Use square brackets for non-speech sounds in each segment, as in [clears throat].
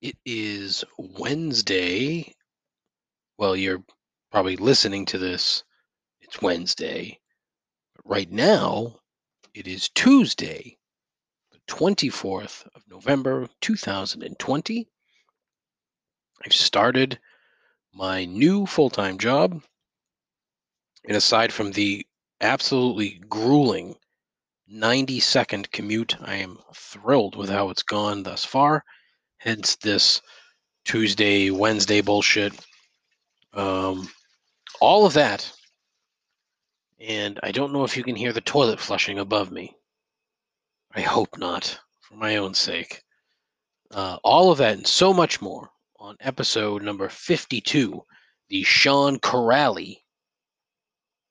It is Wednesday. Well, you're probably listening to this. It's Wednesday. But right now, it is Tuesday, the 24th of November, 2020. I've started my new full time job. And aside from the absolutely grueling 90 second commute, I am thrilled with how it's gone thus far. Hence this Tuesday, Wednesday bullshit. Um, all of that. And I don't know if you can hear the toilet flushing above me. I hope not, for my own sake. Uh, all of that and so much more on episode number 52, the Sean Kuraly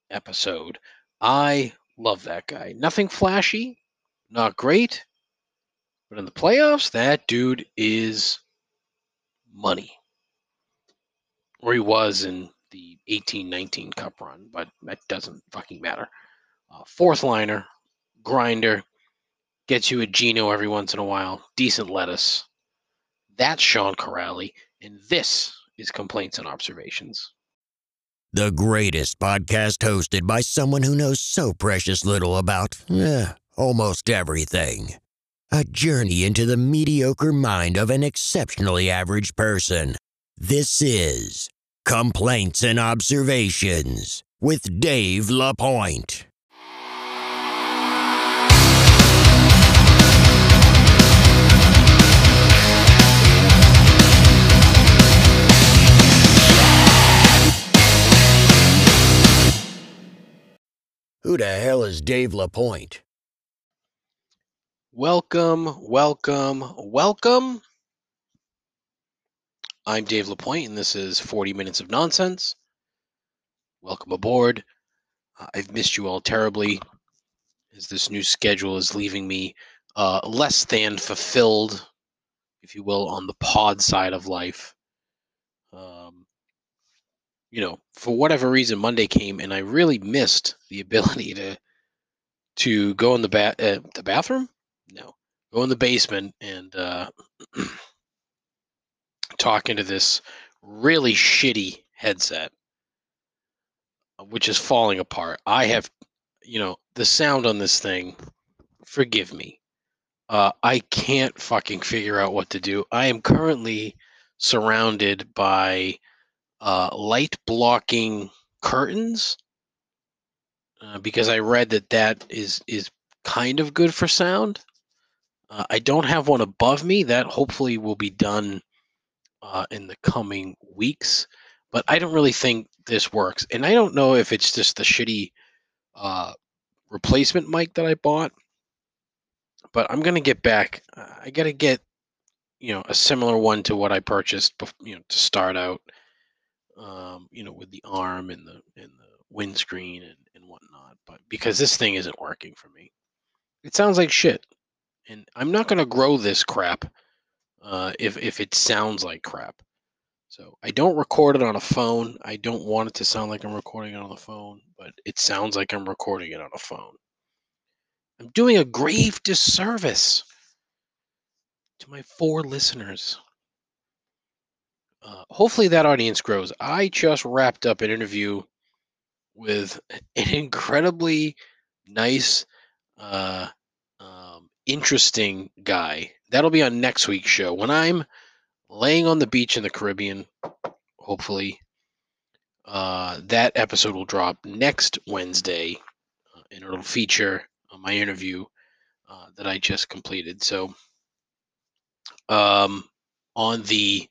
episode. I love that guy. Nothing flashy, not great, but in the playoffs, that dude is money. Or he was in the 18-19 cup run, but that doesn't fucking matter. Uh, fourth liner, grinder, gets you a Gino every once in a while, decent lettuce. That's Sean Kuraly, and this is Complaints and Observations. The greatest podcast hosted by someone who knows so precious little about eh, almost everything. A journey into the mediocre mind of an exceptionally average person. This is Complaints and Observations with Dave LaPointe. Who the hell is Dave LaPointe? Welcome, welcome, welcome. I'm Dave LaPointe, and this is 40 Minutes of Nonsense. Welcome aboard. Uh, I've missed you all terribly, as this new schedule is leaving me uh, less than fulfilled, if you will, on the pod side of life. Um, you know, for whatever reason, Monday came, and I really missed the ability to to go in the ba- uh, the bathroom. No, go in the basement and uh, [clears throat] talk into this really shitty headset, which is falling apart. I have, you know, the sound on this thing. Forgive me. Uh, I can't fucking figure out what to do. I am currently surrounded by uh, light blocking curtains uh, because I read that that is is kind of good for sound. Uh, I don't have one above me. That hopefully will be done uh, in the coming weeks. But I don't really think this works, and I don't know if it's just the shitty uh, replacement mic that I bought. But I'm gonna get back. Uh, I gotta get you know a similar one to what I purchased, bef- you know, to start out. Um, you know, with the arm and the and the windscreen and, and whatnot. But because this thing isn't working for me, it sounds like shit and I'm not going to grow this crap uh, if if it sounds like crap. So I don't record it on a phone. I don't want it to sound like I'm recording it on the phone, but it sounds like I'm recording it on a phone. I'm doing a grave disservice to my four listeners. Uh, hopefully that audience grows. I just wrapped up an interview with an incredibly nice uh, interesting guy. That'll be on next week's show when I'm laying on the beach in the Caribbean. Hopefully, uh, that episode will drop next Wednesday, uh, and it'll feature uh, my interview uh, that I just completed. So, um, on the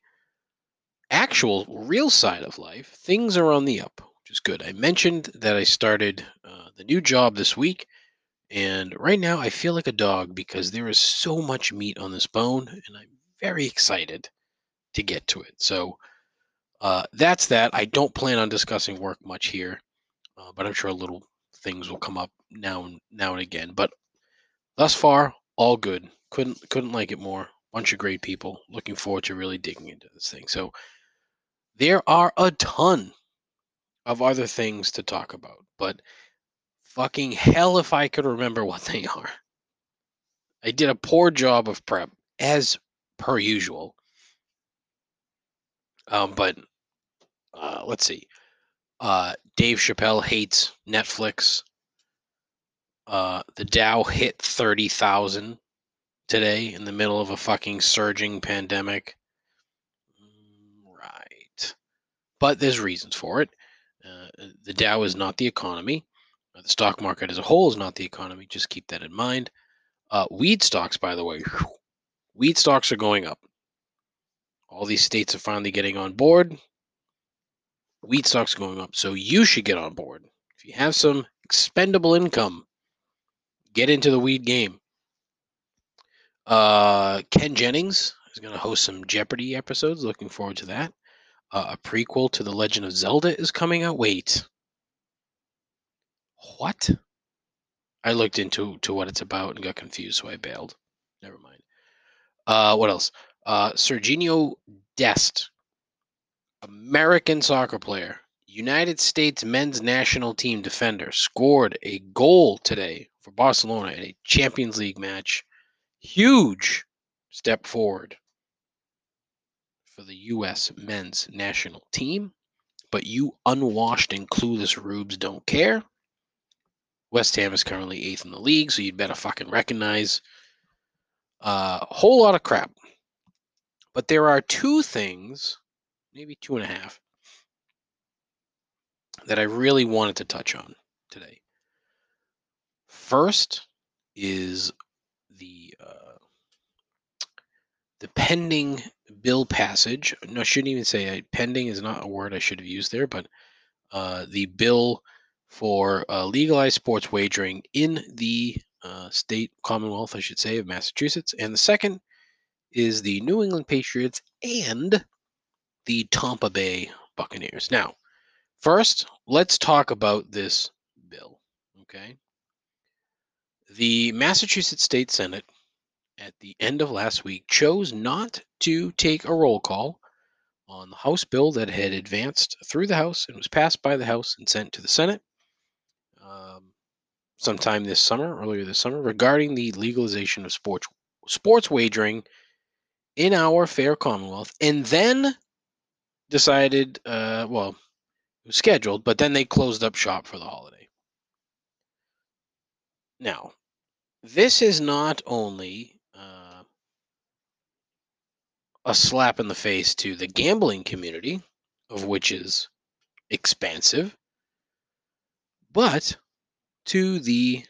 actual real side of life, things are on the up, which is good. I mentioned that I started uh, the new job this week. And right now, I feel like a dog because there is so much meat on this bone, and I'm very excited to get to it. So uh, that's that. I don't plan on discussing work much here, uh, but I'm sure little things will come up now and now and again. But thus far, all good. Couldn't couldn't like it more. Bunch of great people. Looking forward to really digging into this thing. So there are a ton of other things to talk about, but fucking hell if I could remember what they are. I did a poor job of prep, as per usual. Um, but uh, let's see. Uh, Dave Chappelle hates Netflix. Uh, the Dow hit 30,000 today in the middle of a fucking surging pandemic. Mm, Right. But there's reasons for it. Uh, the Dow is not the economy. Uh, the stock market as a whole is not the economy. Just keep that in mind. Uh, weed stocks, by the way, weed stocks are going up. All these states are finally getting on board. Weed stocks are going up. So you should get on board. If you have some expendable income, get into the weed game. Uh, Ken Jennings is going to host some Jeopardy episodes. Looking forward to that. Uh, a prequel to The Legend of Zelda is coming out. Wait. What? I looked into to what it's about and got confused, so I bailed. Never mind. Uh, what else? Uh, Sergiño Dest, American soccer player, United States men's national team defender, scored a goal today for Barcelona in a Champions League match. Huge step forward for the U.S. men's national team. But you unwashed and clueless rubes don't care. West Ham is currently eighth in the league, so you'd better fucking recognize a uh, whole lot of crap. But there are two things, maybe two and a half, that I really wanted to touch on today. First is the uh, the pending bill passage. No, I shouldn't even say uh, pending is not a word I should have used there, but uh, the bill for uh, legalized sports wagering in the uh, state commonwealth, I should say, of Massachusetts. And the second is the New England Patriots and the Tampa Bay Buccaneers. Now, first, let's talk about this bill. Okay. The Massachusetts State Senate at the end of last week chose not to take a roll call on the House bill that had advanced through the House and was passed by the House and sent to the Senate sometime this summer, earlier this summer, regarding the legalization of sports sports wagering in our fair Commonwealth, and then decided, uh, well, it was scheduled, but then they closed up shop for the holiday. Now, this is not only uh, a slap in the face to the gambling community, of which is expansive, but to the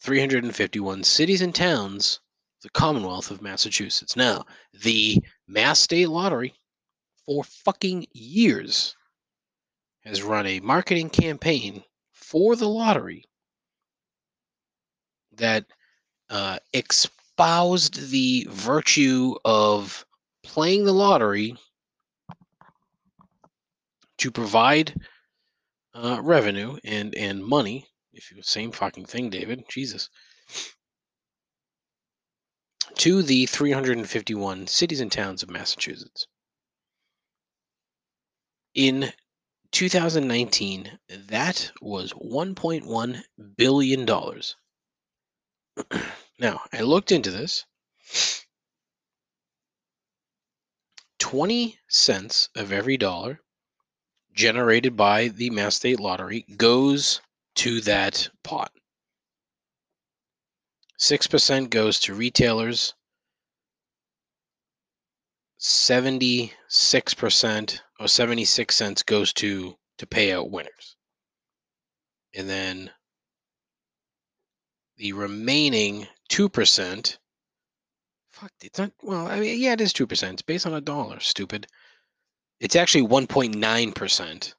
351 cities and towns the Commonwealth of Massachusetts. Now, the Mass State Lottery, for fucking years, has run a marketing campaign for the lottery that uh, espoused the virtue of playing the lottery to provide uh, revenue and and money. If you same fucking thing, David, Jesus, to the 351 cities and towns of Massachusetts. In 2019, that was 1.1 billion dollars. [clears throat] now, I looked into this. 20 cents of every dollar generated by the Mass State Lottery goes to that pot. 6% goes to retailers. 76% or 76 cents goes to to pay out winners. And then the remaining 2% fuck it's not well I mean yeah it is 2% it's based on a dollar stupid it's actually 1.9%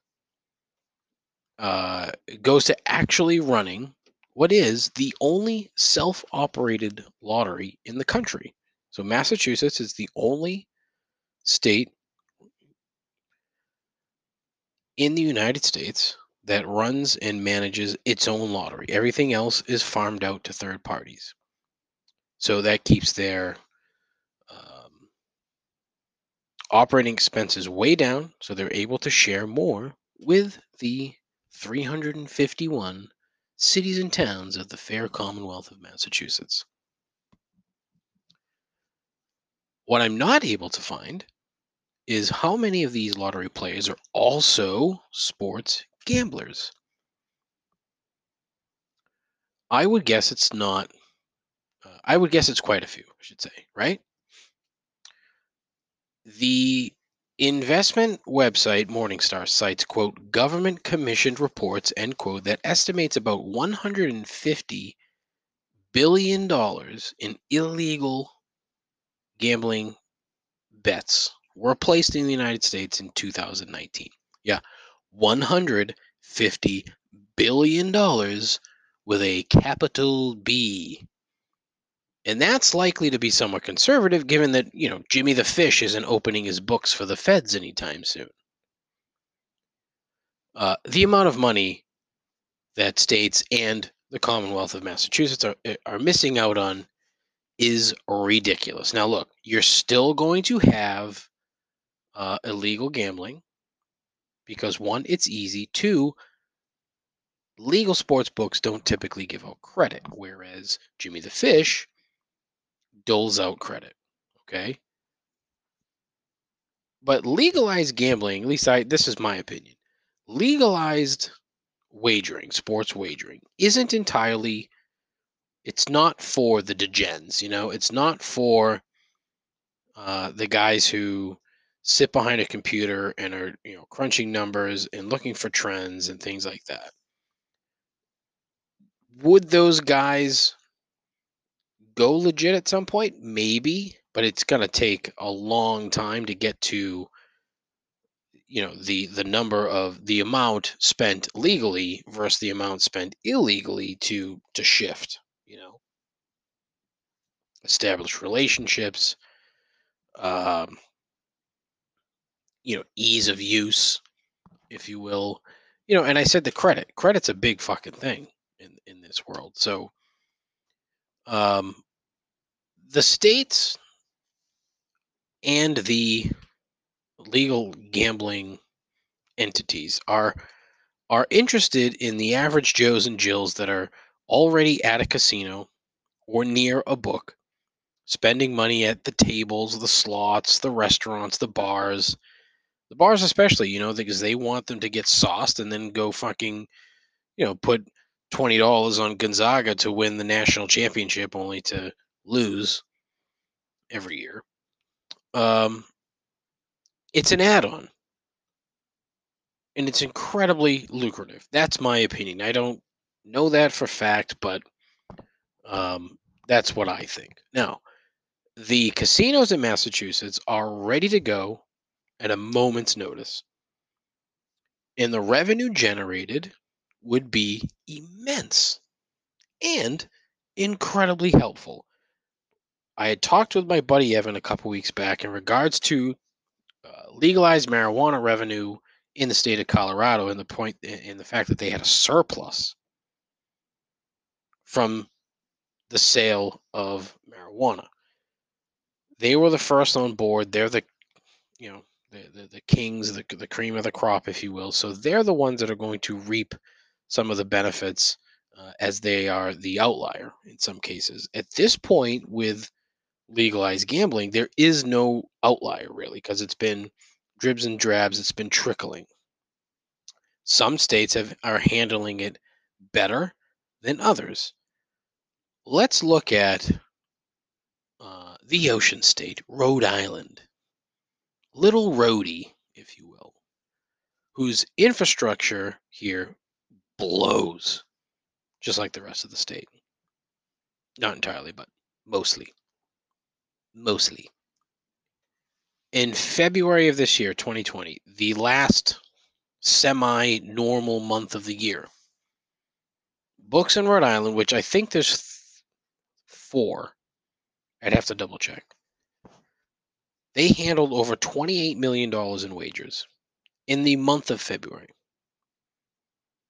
uh, goes to actually running what is the only self operated lottery in the country. So, Massachusetts is the only state in the United States that runs and manages its own lottery. Everything else is farmed out to third parties. So, that keeps their um, operating expenses way down so they're able to share more with the 351 cities and towns of the fair Commonwealth of Massachusetts. What I'm not able to find is how many of these lottery players are also sports gamblers? I would guess it's not. Uh, I would guess it's quite a few, I should say, right? The investment website Morningstar cites, quote, government commissioned reports, end quote, that estimates about $150 billion in illegal gambling bets were placed in the United States in 2019. Yeah, 150 billion dollars with a capital B. And that's likely to be somewhat conservative given that, you know, Jimmy the Fish isn't opening his books for the feds anytime soon. Uh, the amount of money that states and the Commonwealth of Massachusetts are, eh, are missing out on is ridiculous. Now, look, you're still going to have uh, illegal gambling because one, it's easy. Two, legal sports books don't typically give out credit, whereas Jimmy the Fish doles out credit. Okay. But legalized gambling, at least I this is my opinion, legalized wagering, sports wagering, isn't entirely it's not for the degens, you know, it's not for uh, the guys who sit behind a computer and are you know crunching numbers and looking for trends and things like that would those guys go legit at some point maybe but it's going to take a long time to get to you know the the number of the amount spent legally versus the amount spent illegally to to shift you know? Establish relationships um you know ease of use if you will. You know and i said the credit credit's a big fucking thing in in this world so um the states and the legal gambling entities are are interested in the average joes and jills that are already at a casino or near a book spending money at the tables the slots the restaurants the bars the bars especially, you know, because they want them to get sauced and then go fucking, you know, put twenty dollars on Gonzaga to win the national championship, only to lose every year. Um, it's an add-on, and it's incredibly lucrative. That's my opinion. I don't know that for fact, but um, that's what I think. Now, the casinos in Massachusetts are ready to go at a moment's notice. And the revenue generated would be immense and incredibly helpful. I had talked with my buddy Evan a couple weeks back in regards to uh, legalized marijuana revenue in the state of Colorado and the point in the fact that they had a surplus from the sale of marijuana. They were the first on board. They're the you know the, the, the kings, the, the cream of the crop, if you will. So they're the ones that are going to reap some of the benefits uh, as they are the outlier in some cases. At this point, with legalized gambling, there is no outlier really because it's been dribs and drabs, it's been trickling. Some states have are handling it better than others. Let's look at uh, the ocean state, Rhode Island little Rhody, if you will, whose infrastructure here blows, just like the rest of the state. Not entirely, but mostly. Mostly. In February of this year, 2020, the last semi normal month of the year, books in Rhode Island, which I think there's four, I'd have to double check they handled over $28 million in wagers in the month of February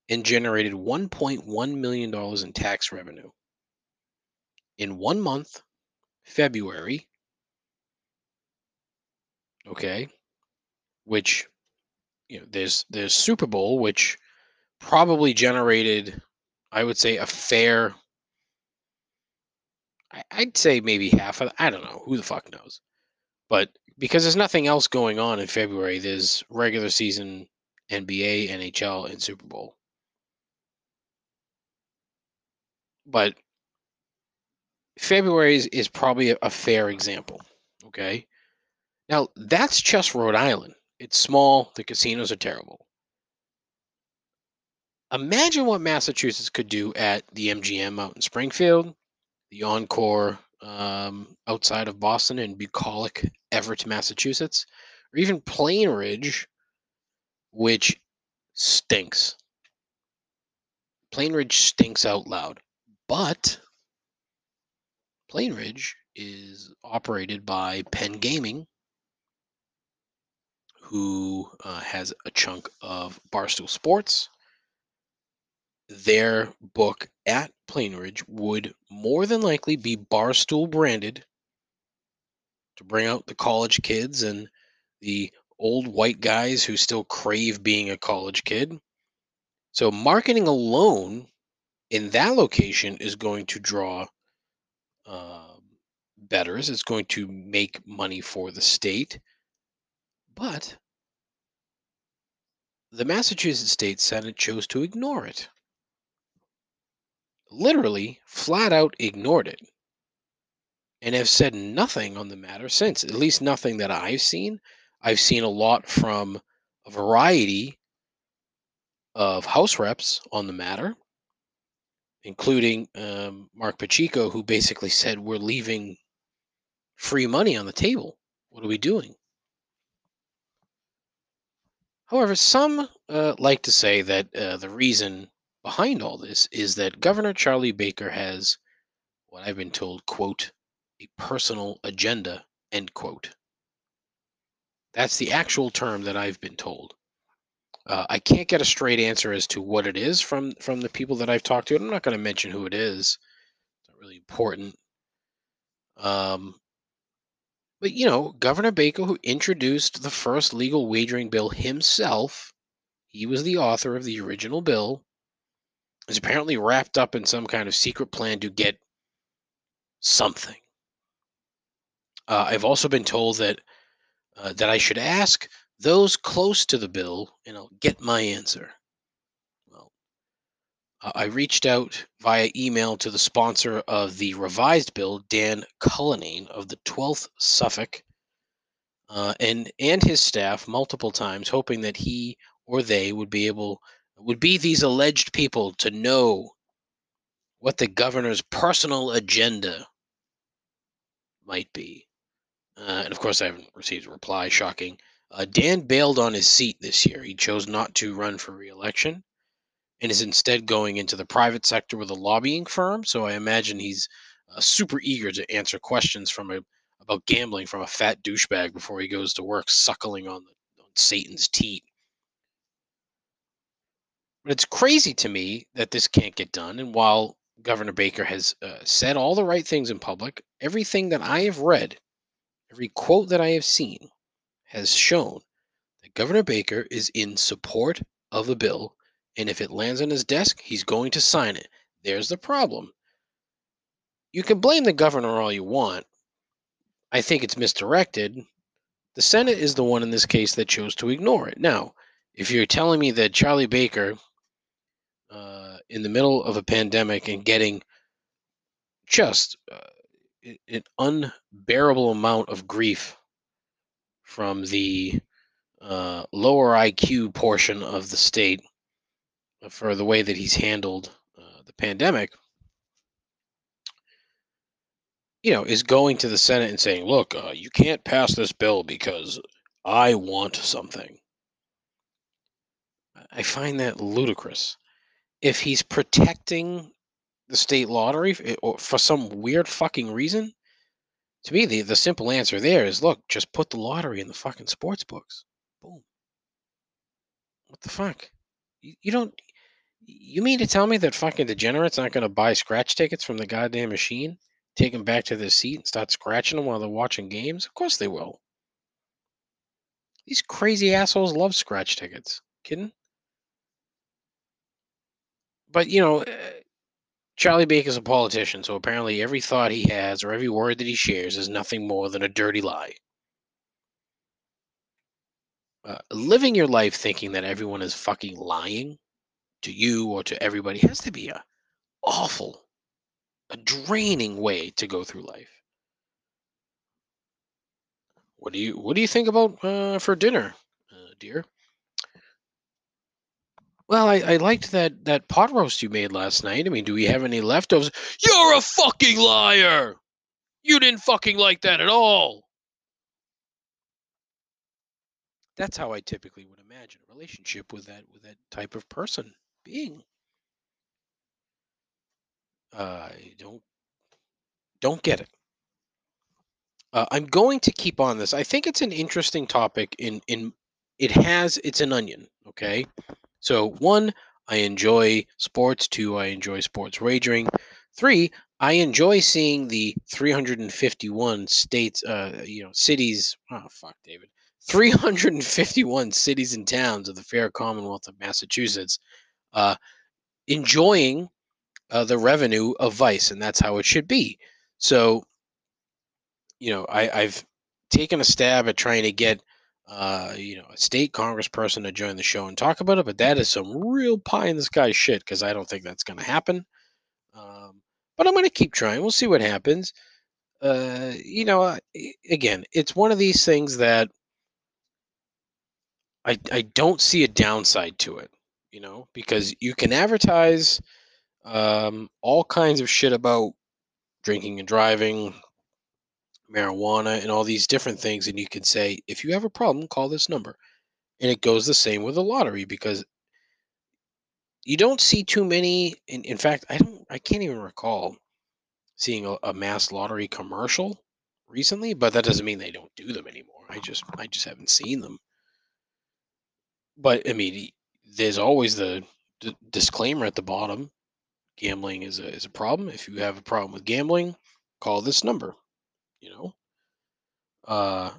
and generated $1.1 million in tax revenue. In one month, February, okay, which you know there's there's Super Bowl, which probably generated, I would say, a fair. I'd say maybe half of. I don't know. Who the fuck knows? But because there's nothing else going on in February, there's regular season NBA, NHL, and Super Bowl. But February is, is probably a, a fair example. Okay. Now, that's just Rhode Island. It's small, the casinos are terrible. Imagine what Massachusetts could do at the MGM out in Springfield, the Encore um, outside of Boston and bucolic Everett, Massachusetts, or even Plainridge, which stinks. Plainridge stinks out loud. But Plainridge is operated by Penn Gaming, who uh, has a chunk of Barstool Sports. Their book at Plainridge would more than likely be Barstool branded to bring out the college kids and the old white guys who still crave being a college kid. So, marketing alone in that location is going to draw uh, betters. It's going to make money for the state. But the Massachusetts State Senate chose to ignore it. Literally, flat out ignored it. And have said nothing on the matter since, at least nothing that I've seen. I've seen a lot from a variety of House reps on the matter, including um, Marc Pacheco, who basically said, We're leaving free money on the table. What are we doing? However, some uh, like to say that uh, the reason behind all this is that Governor Charlie Baker has what I've been told, quote, a personal agenda, end quote. That's the actual term that I've been told. Uh, I can't get a straight answer as to what it is from from the people that I've talked to. I'm not going to mention who it is. It's not really important. Um, but you know, Governor Baker, who introduced the first legal wagering bill himself, he was the author of the original bill, is apparently wrapped up in some kind of secret plan to get something. Uh, I've also been told that uh, that I should ask those close to the bill, and I'll get my answer. I reached out via email to the sponsor of the revised bill, Dan Cullinane of the 12th Suffolk, uh, and and his staff multiple times, hoping that he or they would be able would be these alleged people to know what the governor's personal agenda might be. Uh, and of course, I haven't received a reply. Shocking. Uh, Dan bailed on his seat this year. He chose not to run for reelection and is instead going into the private sector with a lobbying firm. So I imagine he's uh, super eager to answer questions from a about gambling from a fat douchebag before he goes to work suckling on, the, on Satan's teat. But it's crazy to me that this can't get done. And while Governor Baker has uh, said all the right things in public, everything that I have read Every quote that I have seen has shown that Governor Baker is in support of the bill, and if it lands on his desk, he's going to sign it. There's the problem. You can blame the governor all you want. I think it's misdirected. The Senate is the one in this case that chose to ignore it. Now, if you're telling me that Charlie Baker, uh, in the middle of a pandemic and getting just uh, an unbearable amount of grief from the uh, lower IQ portion of the state for the way that he's handled uh, the pandemic. You know, is going to the Senate and saying, "Look, uh, you can't pass this bill because I want something." I find that ludicrous. If he's protecting the state lottery for some weird fucking reason, to me, the, the simple answer there is look, just put the lottery in the fucking sports books. Boom. What the fuck? You, you don't. You mean to tell me that fucking degenerates aren't going to buy scratch tickets from the goddamn machine, take them back to their seat, and start scratching them while they're watching games? Of course they will. These crazy assholes love scratch tickets. Kidding? But, you know, eh, Charlie Baker's a politician, so apparently every thought he has or every word that he shares is nothing more than a dirty lie. uh, living your life thinking that everyone is fucking lying to you or to everybody has to be a awful, a draining way to go through life. What do you What do you think about uh, for dinner, uh, dear? Well, I, I liked that that pot roast you made last night. I mean, do we have any leftovers? You're a fucking liar. You didn't fucking like that at all. That's how I typically would imagine a relationship with that with that type of person being. Uh, I don't don't get it. Uh, I'm going to keep on this. I think it's an interesting topic. In in it has it's an onion. Okay, so one, I enjoy sports. Two, I enjoy sports wagering. Three, I enjoy seeing the 351 states, uh, you know, cities. Oh fuck, David. 351 cities and towns of the fair Commonwealth of Massachusetts uh, enjoying uh, the revenue of Vice, and that's how it should be. So, you know, I, I've taken a stab at trying to get, uh, you know, a state congressperson to join the show and talk about it, but that is some real pie in the sky shit because I don't think that's going to happen. Um, but I'm going to keep trying. We'll see what happens. Uh, you know, again, it's one of these things that I I don't see a downside to it, you know, because you can advertise um, all kinds of shit about drinking and driving, marijuana, and all these different things, and you can say if you have a problem, call this number, and it goes the same with the lottery because you don't see too many. In, in fact, I don't. I can't even recall seeing a, a mass lottery commercial recently, but that doesn't mean they don't do them anymore. I just I just haven't seen them but I mean, there's always the d- disclaimer at the bottom. Gambling is a is a problem. If you have a problem with gambling, call this number. You know. Uh.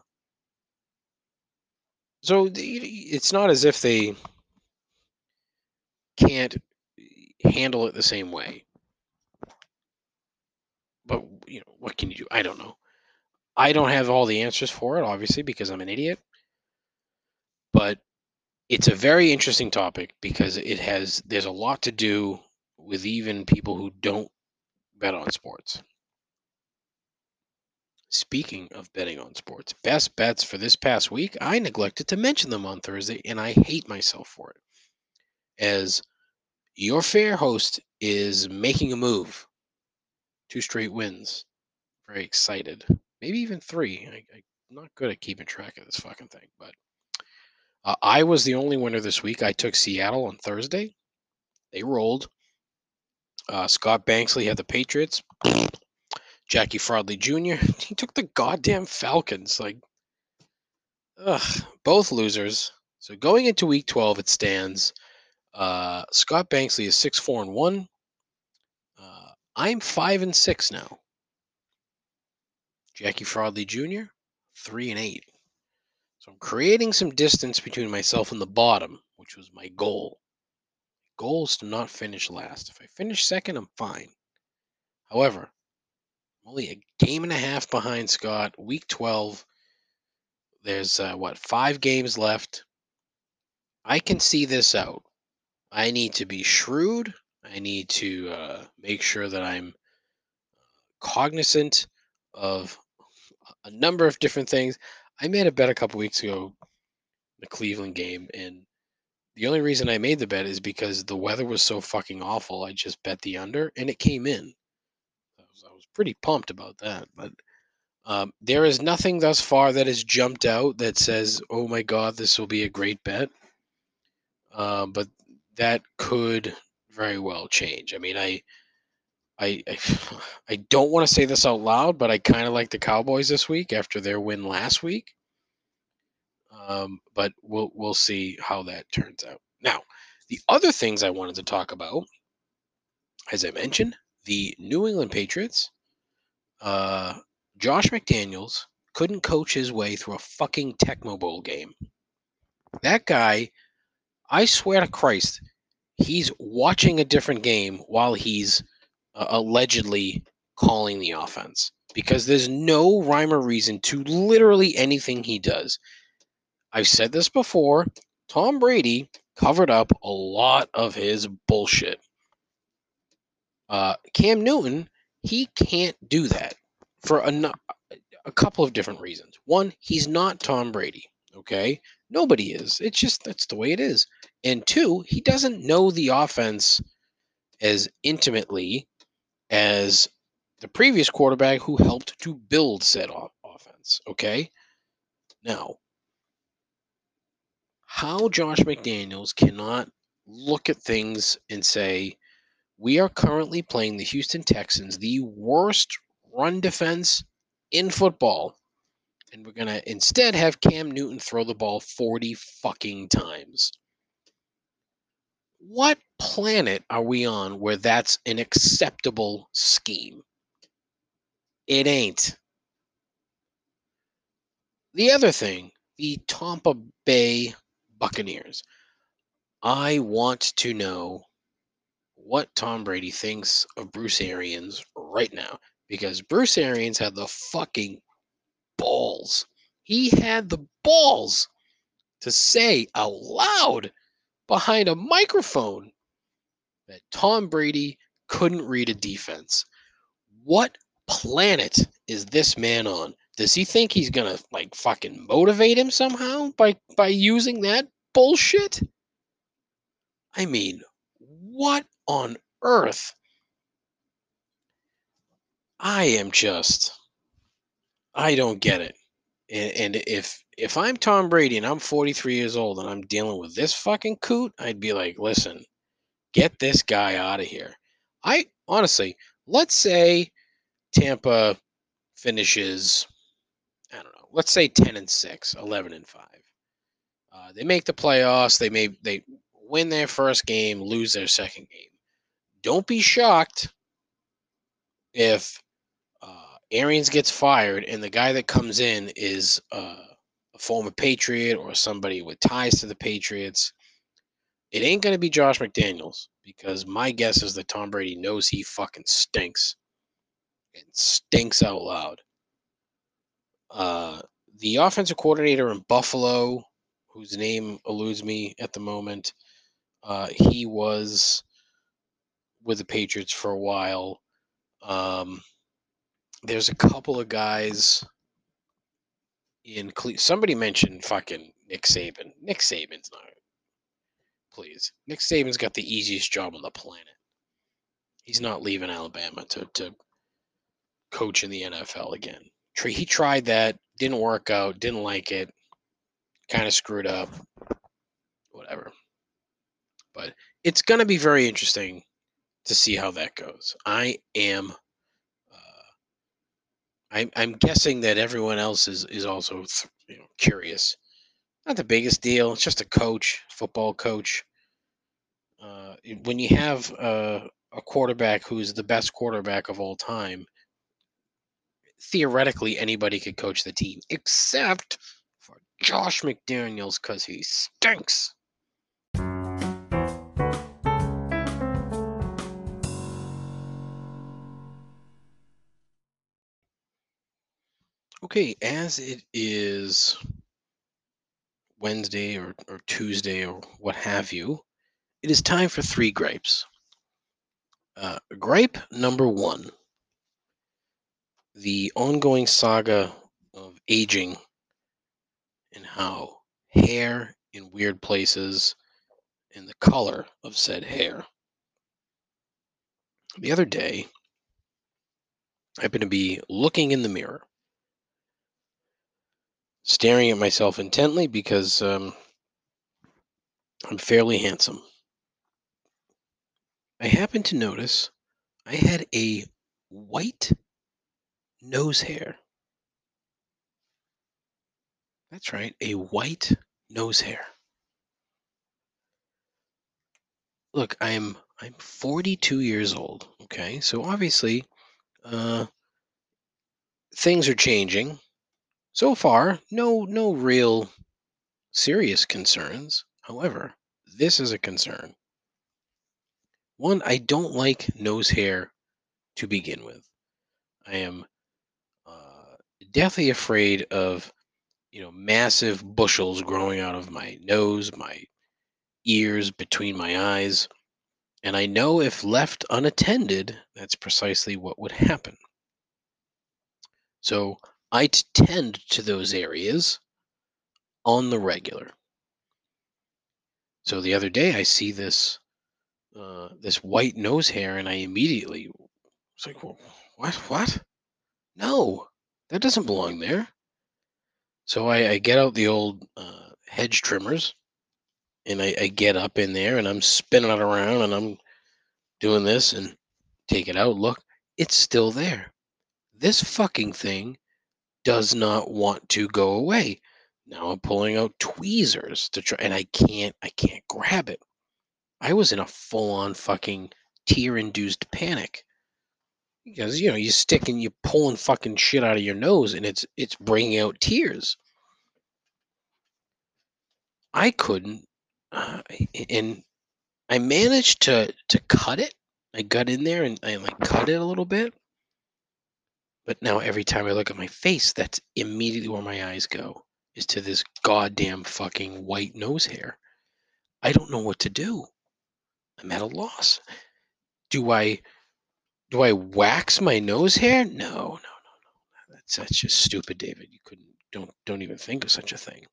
So it's not as if they can't handle it the same way. But you know, what can you do? I don't know. I don't have all the answers for it, obviously, because I'm an idiot. But it's a very interesting topic because it has there's a lot to do with even people who don't bet on sports. Speaking of betting on sports, best bets for this past week, I neglected to mention them on Thursday and I hate myself for it. As your fair host is making a move. Two straight wins. Very excited. Maybe even three. I, I'm not good at keeping track of this fucking thing, but uh, I was the only winner this week. I took Seattle on Thursday. They rolled. Uh, Scott Banksley had the Patriots. Jackie Fraudley Jr. [laughs] He took the goddamn Falcons. Like, ugh, both losers. So going into Week 12, it stands. Uh, Scott Banksley is six four and one. Uh, I'm five and six now. Jackie Fraudley Jr. three and eight. So I'm creating some distance between myself and the bottom, which was my goal. Goal is to not finish last. If I finish second, I'm fine. However, I'm only a game and a half behind Scott. Week 12. There's uh, what five games left. I can see this out. I need to be shrewd. I need to uh, make sure that I'm cognizant of a number of different things. I made a bet a couple weeks ago, the Cleveland game, and the only reason I made the bet is because the weather was so fucking awful. I just bet the under, and it came in. I was, I was pretty pumped about that. But um, there is nothing thus far that has jumped out that says, "Oh my God, this will be a great bet." Uh, but that could very well change. I mean, I, I, I, [laughs] don't want to say this out loud, but I kind of like the Cowboys this week after their win last week. Um, but we'll we'll see how that turns out. Now, the other things I wanted to talk about, as I mentioned, the New England Patriots. Uh, Josh McDaniels couldn't coach his way through a fucking Tecmo Bowl game. That guy, I swear to Christ, he's watching a different game while he's uh, allegedly calling the offense because there's no rhyme or reason to literally anything he does. I've said this before. Tom Brady covered up a lot of his bullshit. Uh, Cam Newton, he can't do that for a, a couple of different reasons. One, he's not Tom Brady. Okay, nobody is. It's just that's the way it is. And two, he doesn't know the offense as intimately as the previous quarterback who helped to build said o- offense. Okay, now how Josh McDaniels cannot look at things and say, we are currently playing the Houston Texans, the worst run defense in football. And we're going to instead have Cam Newton throw the ball 40 fucking times. What planet are we on where that's an acceptable scheme? It ain't. The other thing, the Tampa Bay Buccaneers. I want to know what Tom Brady thinks of Bruce Arians right now because Bruce Arians had the fucking balls. He had the balls to say out loud behind a microphone that Tom Brady couldn't read a defense. What planet is this man on? Does he think he's gonna like fucking motivate him somehow by by using that bullshit? I mean, what on earth? I am just I don't get it. And, and if if I'm Tom Brady and I'm 43 years old and I'm dealing with this fucking coot, I'd be like, listen, get this guy out of here. I honestly, let's say Tampa finishes, I don't know, let's say 10 and 6, 11 and 5. Uh, they make the playoffs. They may they win their first game, lose their second game. Don't be shocked if uh, Arians gets fired and the guy that comes in is uh, a former Patriot or somebody with ties to the Patriots. It ain't going to be Josh McDaniels because my guess is that Tom Brady knows he fucking stinks and stinks out loud. Uh, the offensive coordinator in Buffalo, whose name eludes me at the moment, uh, he was with the Patriots for a while. Um, there's a couple of guys in Cle- somebody mentioned fucking Nick Saban. Nick Saban's not. Please, Nick Saban's got the easiest job on the planet. He's not leaving Alabama to to coach in the NFL again. He tried that, didn't work out, didn't like it, kind of screwed up. Whatever. But it's going to be very interesting to see how that goes. I am. Uh, I'm, I'm guessing that everyone else is is also you know, curious. Not the biggest deal. It's just a coach, football coach. Uh, when you have a, a quarterback who's the best quarterback of all time, theoretically anybody could coach the team, except for Josh McDaniels because he stinks. Okay, as it is Wednesday or, or Tuesday or what have you, it is time for three gripes. Uh, gripe number one the ongoing saga of aging and how hair in weird places and the color of said hair. The other day, I happened to be looking in the mirror, staring at myself intently because um, I'm fairly handsome. I happened to notice I had a white nose hair. That's right, a white nose hair. Look, I'm I'm 42 years old. Okay, so obviously, uh, things are changing. So far, no no real serious concerns. However, this is a concern. One, I don't like nose hair to begin with. I am uh, deathly afraid of you know, massive bushels growing out of my nose, my ears, between my eyes. And I know if left unattended, that's precisely what would happen. So I tend to those areas on the regular. So the other day I see this uh, this white nose hair, and I immediately was like, "Wha- "What? What? No, that doesn't belong there." So I, I get out the old uh, hedge trimmers, and I, I get up in there, and I'm spinning it around, and I'm doing this, and take it out. Look, it's still there. This fucking thing does not want to go away. Now I'm pulling out tweezers to try, and I can't. I can't grab it. I was in a full-on fucking tear-induced panic because you know you stick and you're pulling fucking shit out of your nose, and it's it's bringing out tears. I couldn't, uh, and I managed to to cut it. I got in there and I like cut it a little bit. But now every time I look at my face, that's immediately where my eyes go is to this goddamn fucking white nose hair. I don't know what to do. I'm at a loss. Do I do I wax my nose hair? No, no, no, no. That's that's just stupid, David. You couldn't don't don't even think of such a thing.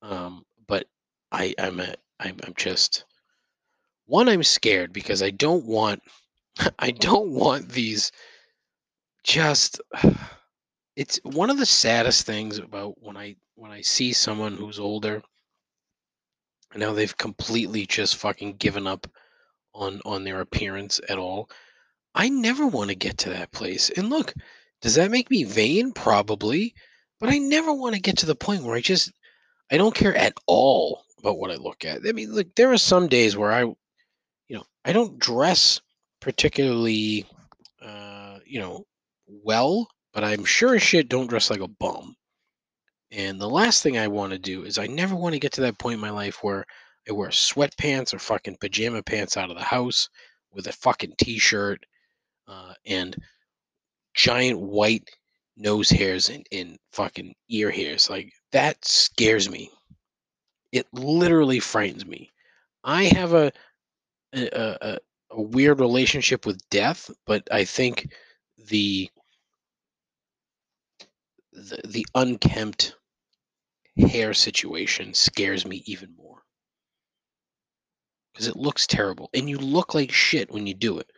Um, but I I'm a I'm I'm just one. I'm scared because I don't want [laughs] I don't want these just it's one of the saddest things about when I when I see someone who's older and now they've completely just fucking given up on on their appearance at all. I never want to get to that place. And look, does that make me vain? Probably, but I never want to get to the point where I just I don't care at all about what I look at. I mean, look, there are some days where I, you know, I don't dress particularly, uh, you know, well, but I'm sure as shit don't dress like a bum. And the last thing I want to do is I never want to get to that point in my life where I wear sweatpants or fucking pajama pants out of the house with a fucking t-shirt uh, and giant white nose hairs and, and fucking ear hairs. Like that scares me. It literally frightens me. I have a a, a, a a weird relationship with death, but I think the the, the unkempt hair situation scares me even more. Because it looks terrible and you look like shit when you do it.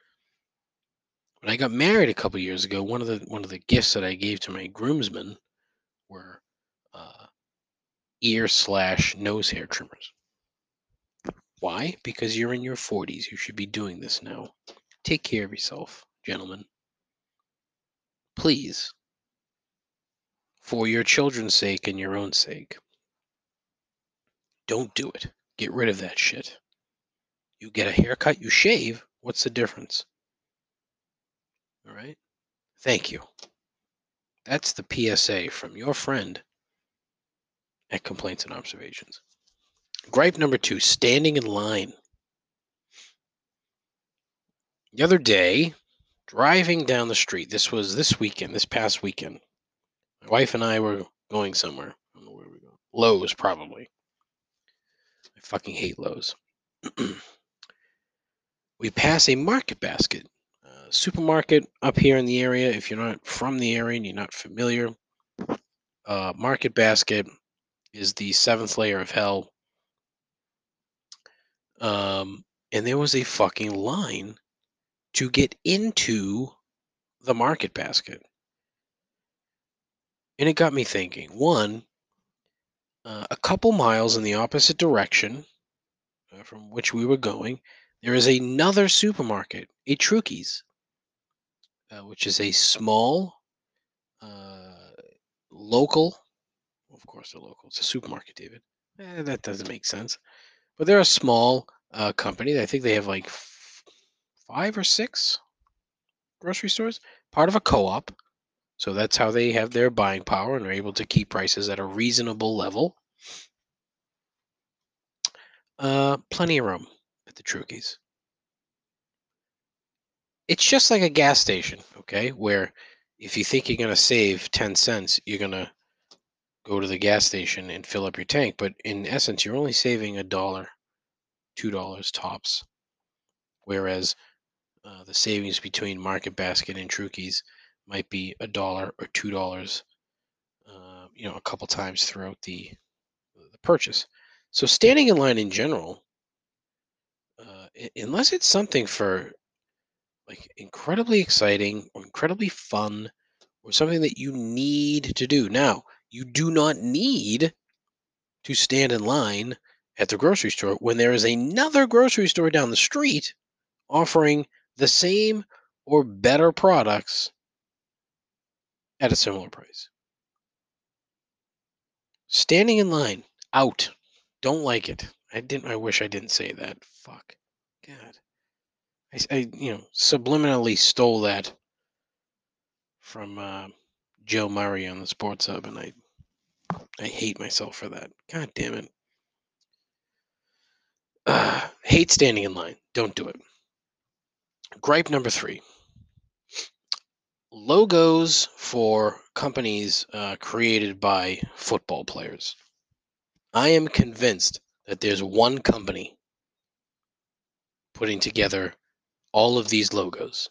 When i got married a couple years ago one of the one of the gifts that i gave to my groomsmen were uh, ear slash nose hair trimmers. Why? Because you're in your 40s you should be doing this now. Take care of yourself gentlemen. Please for your children's sake and your own sake. Don't do it. Get rid of that shit. You get a haircut you shave what's the difference? All right thank you. That's the PSA from your friend at Complaints and Observations. Gripe number two standing in line. The other day, driving down the street, this was this weekend, this past weekend, my wife and I were going somewhere. I don't know where we. Lowe's, probably. I fucking hate Lowe's. [clears throat] we pass a market basket, uh, supermarket up here in the area. If you're not from the area and you're not familiar, uh, market basket is the seventh layer of hell. Um, and there was a fucking line to get into the market basket. And it got me thinking. One, uh, a couple miles in the opposite direction uh, from which we were going, there is another supermarket, a Trukey's, uh, which is a small, uh, local. Of course, they're local. It's a supermarket, David. Eh, that doesn't make sense. But they're a small uh, company. I think they have like f- five or six grocery stores, part of a co-op. So that's how they have their buying power and are able to keep prices at a reasonable level. Uh, plenty of room at the Trukey's. It's just like a gas station, okay? Where if you think you're gonna save ten cents, you're gonna go to the gas station and fill up your tank. But in essence, you're only saving a dollar, two dollars tops. Whereas uh, the savings between Market Basket and Trukey's might be a dollar or two dollars, uh, you know, a couple times throughout the the purchase. So standing in line in general, uh, unless it's something for like incredibly exciting or incredibly fun or something that you need to do. Now, you do not need to stand in line at the grocery store when there is another grocery store down the street offering the same or better products at a similar price. Standing in line, out. Don't like it. I didn't. I wish I didn't say that. Fuck. God. I, I you know, subliminally stole that from uh, Joe Murray on the Sports Hub, and I, I hate myself for that. God damn it. Uh, hate standing in line. Don't do it. Gripe number three logos for companies uh, created by football players. I am convinced that there's one company putting together all of these logos.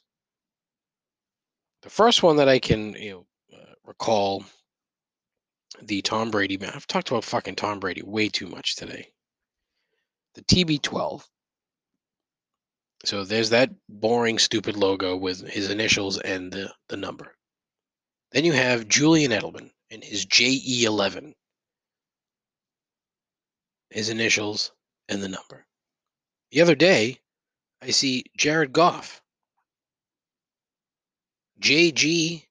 The first one that I can you know uh, recall the Tom Brady man. I've talked about fucking Tom Brady way too much today. The TB12. So there's that boring, stupid logo with his initials and the, the number. Then you have Julian Edelman and his JE11, his initials and the number. The other day, I see Jared Goff, JG16.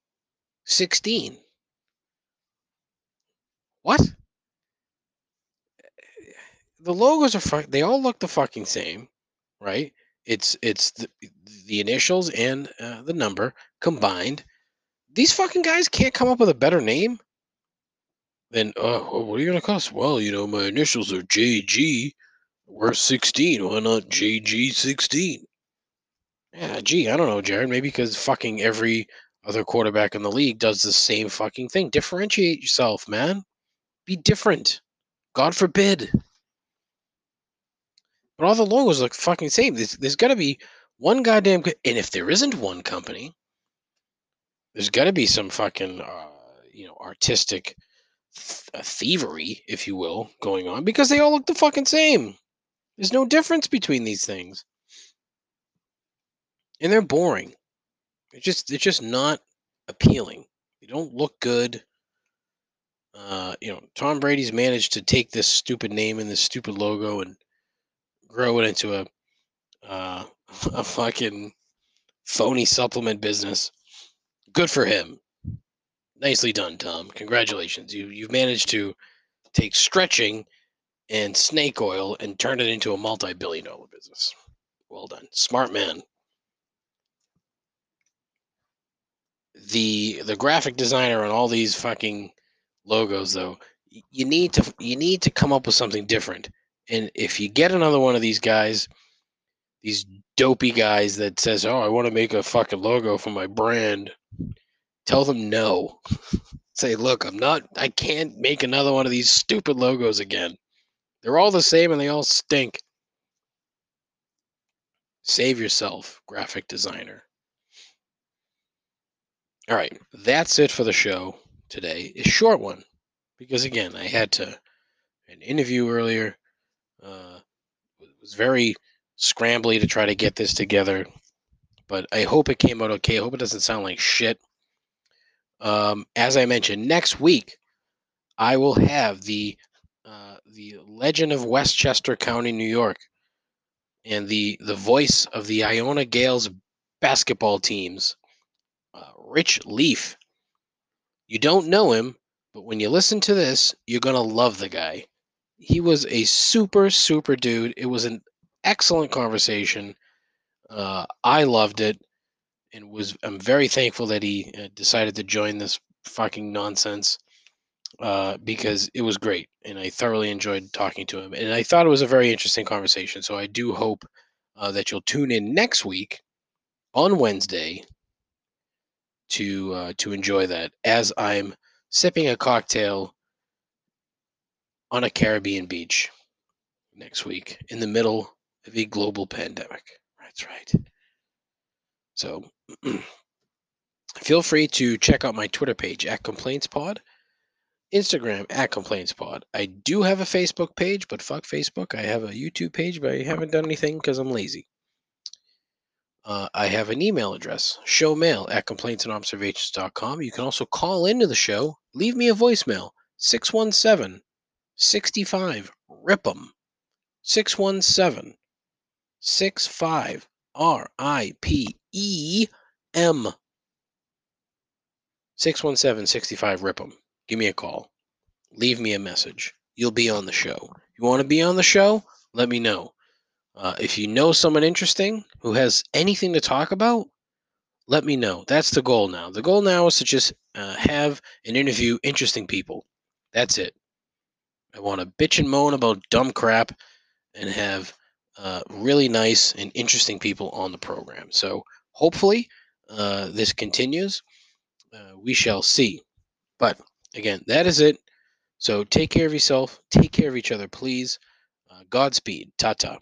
What? The logos are they all look the fucking same, right? It's it's the, the initials and uh, the number combined. These fucking guys can't come up with a better name than uh what are you gonna cost? Well, you know, my initials are JG. We're 16. Why not JG16? Yeah, gee, I don't know, Jared. Maybe because fucking every other quarterback in the league does the same fucking thing. Differentiate yourself, man. Be different. God forbid. But all the logos look fucking same. There's, there's got to be one goddamn. co- And if there isn't one company, there's got to be some fucking, uh, you know, artistic th- thievery, if you will, going on because they all look the fucking same. There's no difference between these things, and they're boring. It's just, it's just not appealing. They don't look good. Uh, you know, Tom Brady's managed to take this stupid name and this stupid logo and grow it into a uh, [laughs] a fucking phony supplement business. Good for him. Nicely done, Tom. Congratulations. You you've managed to take stretching and snake oil and turn it into a multi-billion dollar business. Well done. Smart man. The the graphic designer on all these fucking logos though, you need to you need to come up with something different. And if you get another one of these guys, these dopey guys that says, "Oh, I want to make a fucking logo for my brand," tell them no. [laughs] Say, "Look, I'm not. I can't make another one of these stupid logos again. They're all the same and they all stink." Save yourself, graphic designer. All right, that's it for the show today. A short one because again, I had to an interview earlier. Was very scrambly to try to get this together, but I hope it came out okay. I hope it doesn't sound like shit. Um, as I mentioned, next week I will have the uh, the Legend of Westchester County, New York, and the the voice of the Iona Gaels basketball teams, uh, Rich Leaf. You don't know him, but when you listen to this, you're gonna love the guy. He was a super super dude. It was an excellent conversation. Uh, I loved it, and was I'm very thankful that he uh, decided to join this fucking nonsense uh, because it was great, and I thoroughly enjoyed talking to him. And I thought it was a very interesting conversation. So I do hope uh, that you'll tune in next week on Wednesday to uh, to enjoy that as I'm sipping a cocktail on a Caribbean beach next week in the middle of a global pandemic. That's right. So [clears throat] feel free to check out my Twitter page at Complaints Pod, Instagram at Complaints Pod. I do have a Facebook page, but fuck Facebook. I have a YouTube page, but I haven't done anything because I'm lazy. Uh, I have an email address, showmail at complaintsandobservations.com. You can also call into the show, leave me a voicemail, 617 65 RIP'em. 617 65 R I P E M. 617 65 RIP'em. Give me a call. Leave me a message. You'll be on the show. You want to be on the show? Let me know. Uh, if you know someone interesting who has anything to talk about, let me know. That's the goal now. The goal now is to just uh, have an interview interesting people. That's it. I want to bitch and moan about dumb crap and have uh, really nice and interesting people on the program. So hopefully uh, this continues. Uh, we shall see. But again, that is it. So take care of yourself. Take care of each other, please. Uh, Godspeed. Ta ta.